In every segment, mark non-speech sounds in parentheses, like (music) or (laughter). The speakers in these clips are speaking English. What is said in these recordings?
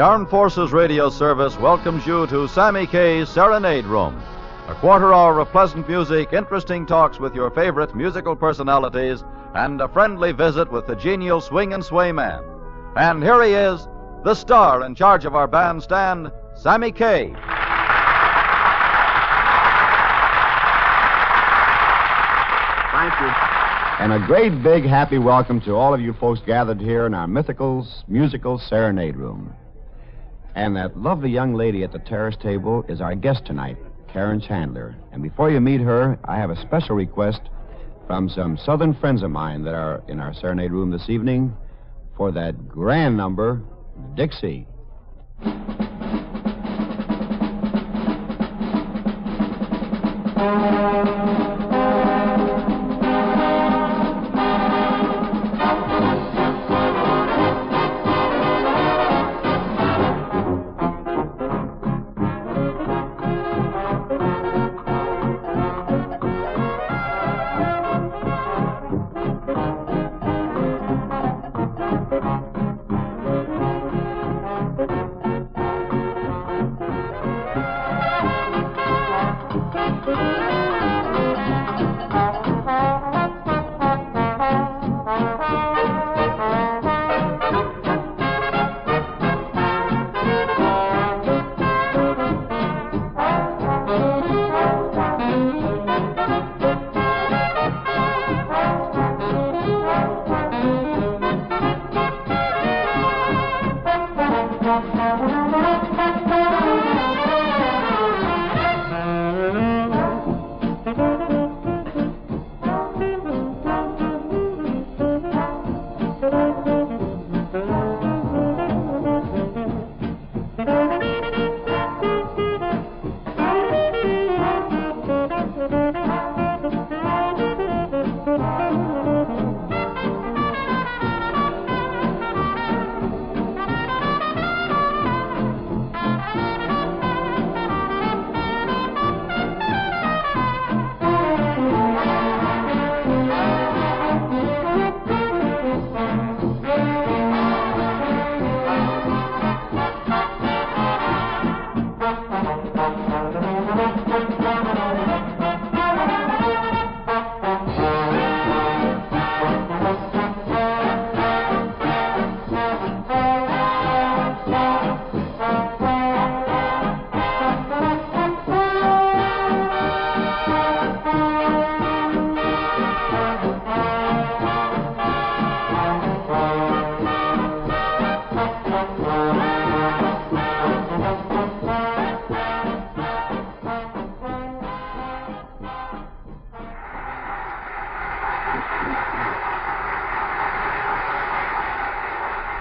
The Armed Forces Radio Service welcomes you to Sammy Kaye's Serenade Room. A quarter hour of pleasant music, interesting talks with your favorite musical personalities, and a friendly visit with the genial swing and sway man. And here he is, the star in charge of our bandstand, Sammy Kaye. Thank you. And a great big happy welcome to all of you folks gathered here in our mythical Musical Serenade Room. And that lovely young lady at the terrace table is our guest tonight, Karen Chandler. And before you meet her, I have a special request from some southern friends of mine that are in our serenade room this evening for that grand number, Dixie.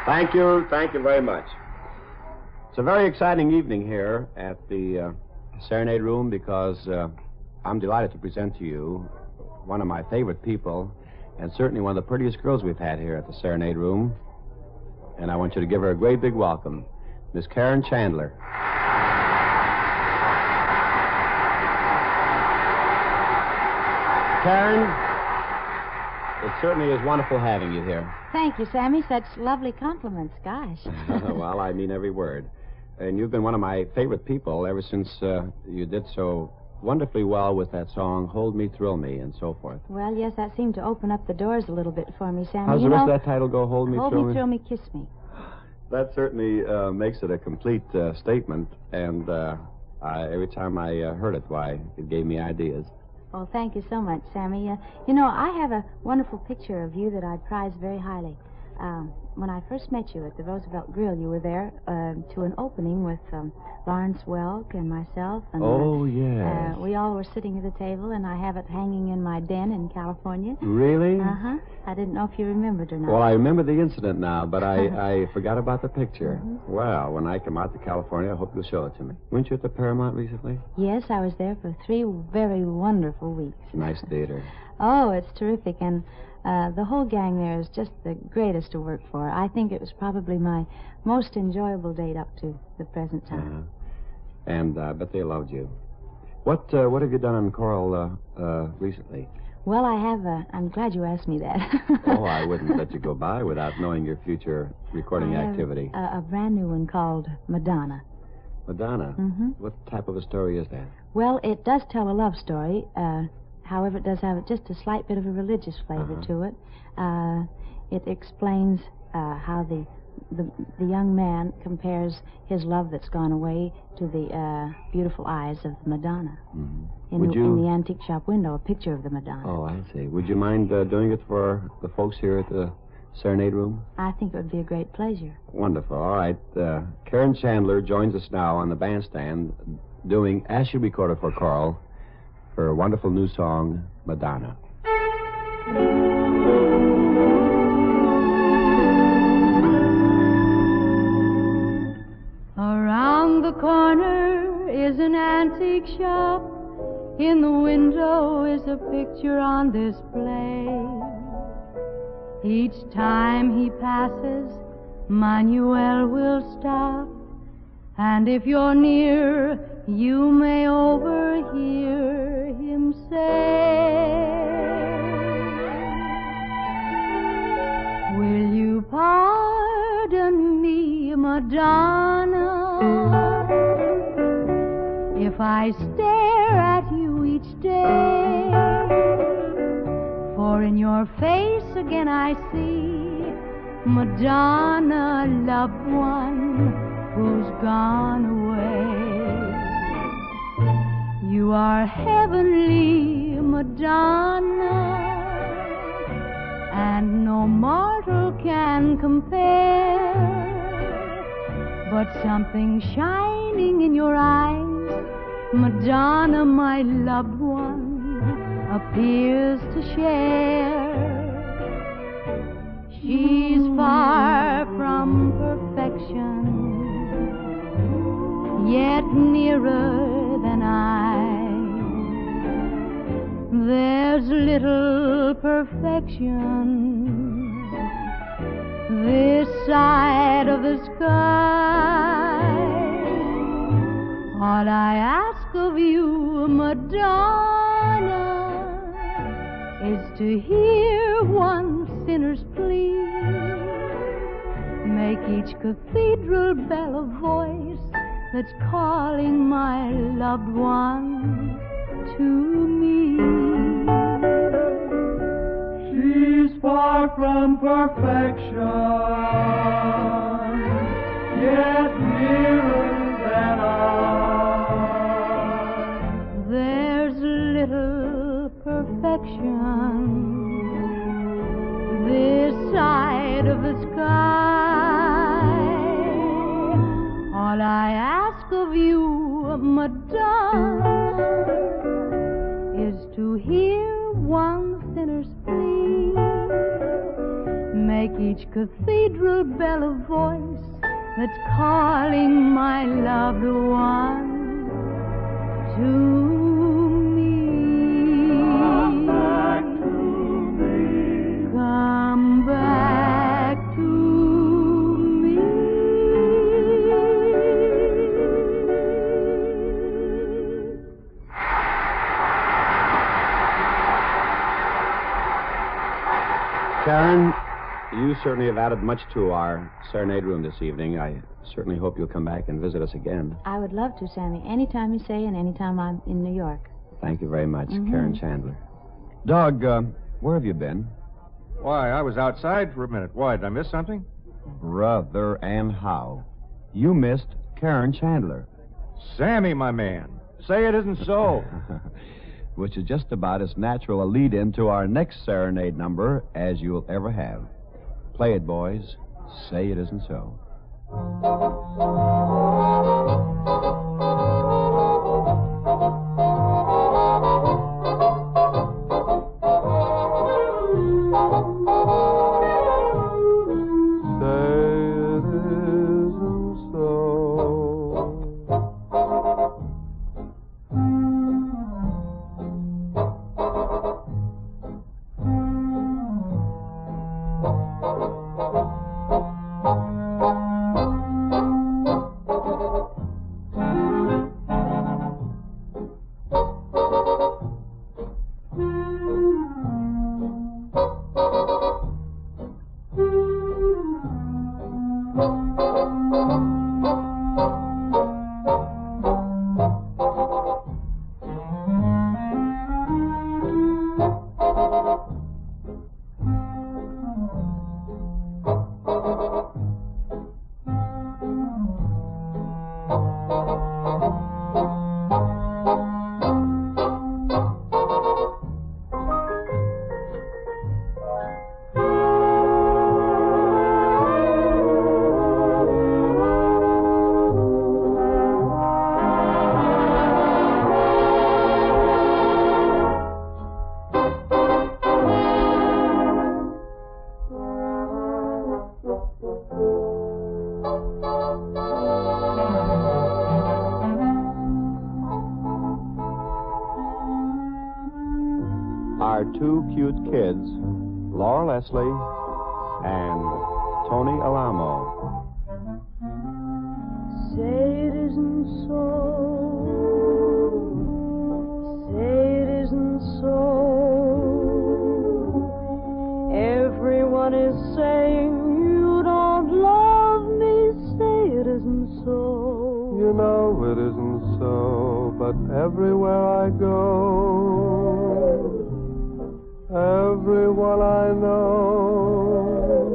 Thank you. Thank you very much. It's a very exciting evening here at the uh, Serenade Room because uh, I'm delighted to present to you one of my favorite people and certainly one of the prettiest girls we've had here at the Serenade Room. And I want you to give her a great big welcome, Miss Karen Chandler. Karen, it certainly is wonderful having you here. Thank you, Sammy. Such lovely compliments. Gosh. (laughs) well, I mean every word. And you've been one of my favorite people ever since uh, you did so wonderfully well with that song, Hold Me, Thrill Me, and so forth. Well, yes, that seemed to open up the doors a little bit for me, Sammy. How's you the rest know, of that title go, Hold Me, Hold Thrill me, Me? thrill me, kiss me. That certainly uh, makes it a complete uh, statement, and uh, I, every time I uh, heard it, why, it gave me ideas. Oh, thank you so much, Sammy. Uh, you know, I have a wonderful picture of you that I prize very highly. Um, when I first met you at the Roosevelt Grill, you were there uh, to an opening with um, Lawrence Welk and myself. And, Oh, yes. Uh, we all were sitting at the table, and I have it hanging in my den in California. Really? Uh huh. I didn't know if you remembered or not. Well, I remember the incident now, but I, (laughs) I forgot about the picture. Mm-hmm. Well, when I come out to California, I hope you'll show it to me. Weren't you at the Paramount recently? Yes, I was there for three very wonderful weeks. Nice theater. (laughs) Oh, it's terrific. And uh, the whole gang there is just the greatest to work for. I think it was probably my most enjoyable date up to the present time. Uh, and uh, I bet they loved you. What uh, what have you done on Coral uh, uh, recently? Well, I have. Uh, I'm glad you asked me that. (laughs) oh, I wouldn't let you go (laughs) by without knowing your future recording I activity. A, a brand new one called Madonna. Madonna. Mm-hmm. What type of a story is that? Well, it does tell a love story. Uh, however, it does have just a slight bit of a religious flavor Uh-huh. to it. Uh, it explains uh, how the, the the young man compares his love that's gone away to the uh, beautiful eyes of the Madonna. Mhm. In, Would the, you- in the antique shop window, a picture of the Madonna. Oh, I see. Would you mind uh, doing it for the folks here at the Serenade Room? I think it would be a great pleasure. Wonderful. All right. Uh, Karen Chandler joins us now on the bandstand doing, as she recorded for Coral, her wonderful new song, Madonna. Shop. In the window is a picture on display. Each time he passes, Manuel will stop. And if you're near, you may overhear him say, I stare at you each day? For in your face again I see Madonna, loved one who's gone away. You are heavenly, Madonna and no mortal can compare. But something shining in your eyes, Madonna, my loved one, appears to share. She's far from perfection, yet nearer than I. There's little perfection this side of the sky. All I ask of you, Madonna, is to hear one sinner's plea. Make each cathedral bell a voice that's calling my loved one to me. She's far from perfection, yet this side of the sky. All I ask of you, Madonna, is to hear one sinner's plea. Make each cathedral bell a voice that's calling my loved one to Karen, you certainly have added much to our Serenade Room this evening. I certainly hope you'll come back and visit us again. I would love to, Sammy. Anytime you say and anytime I'm in New York. Thank you very much, Mhm. Karen Chandler. Doug, uh, where have you been? Why, I was outside for a minute. Why, did I miss something? Brother and how? You missed Karen Chandler. Sammy, my man. Say it isn't so. (laughs) Which is just about as natural a lead in to our next serenade number as you'll ever have. Play it, boys. Say it isn't so. Leslie and Tony Alamo. Say it isn't so. Say it isn't so. Everyone is saying you don't love me. Say it isn't so. You know it isn't so, but everywhere I go, everyone I know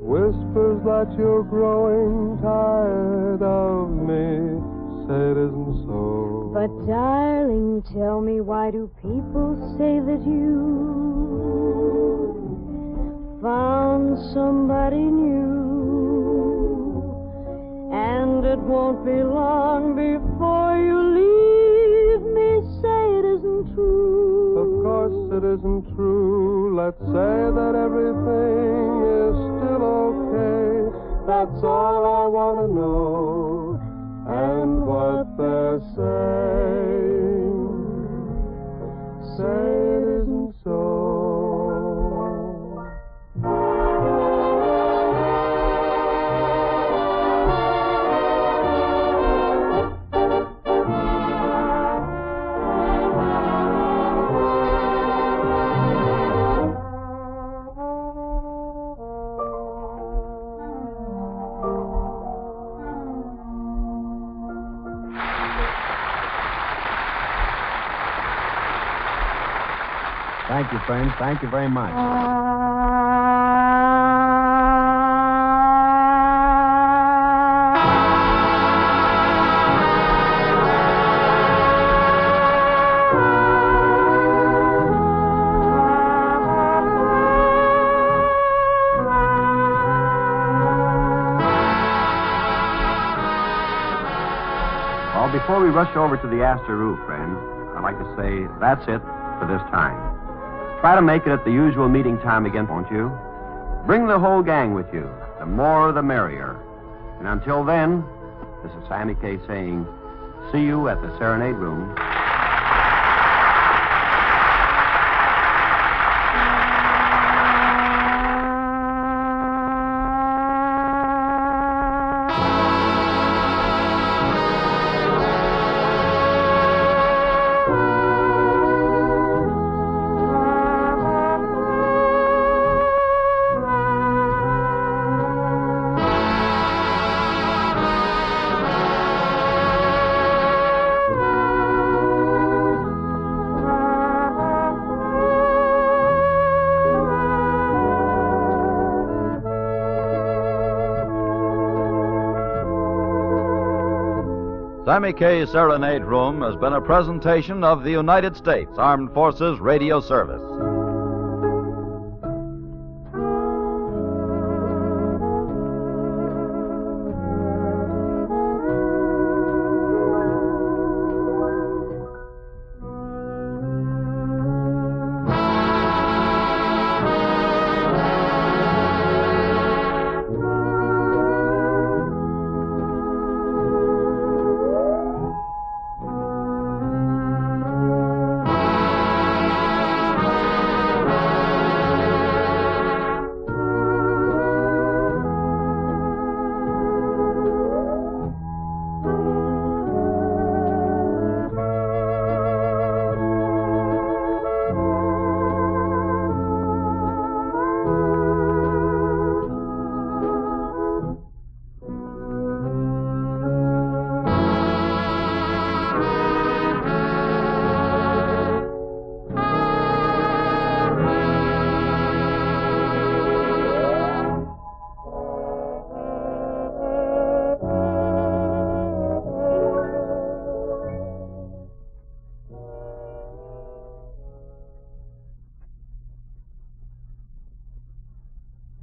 whispers that you're growing tired of me. Say it isn't so. But darling, tell me why do people say that you found somebody new? And it won't be long before you leave course it isn't true. Let's say that everything is still okay. That's all I want to know. And what they're saying. Thank you, friends. Thank you very much. Well, before we rush over to the Astor Roof, friends, I'd like to say that's it for this time. Try to make it at the usual meeting time again, won't you? Bring the whole gang with you. The more, the merrier. And until then, this is Sammy Kaye saying, see you at the Serenade Room. Sammy Kaye's Serenade Room has been a presentation of the United States Armed Forces Radio Service.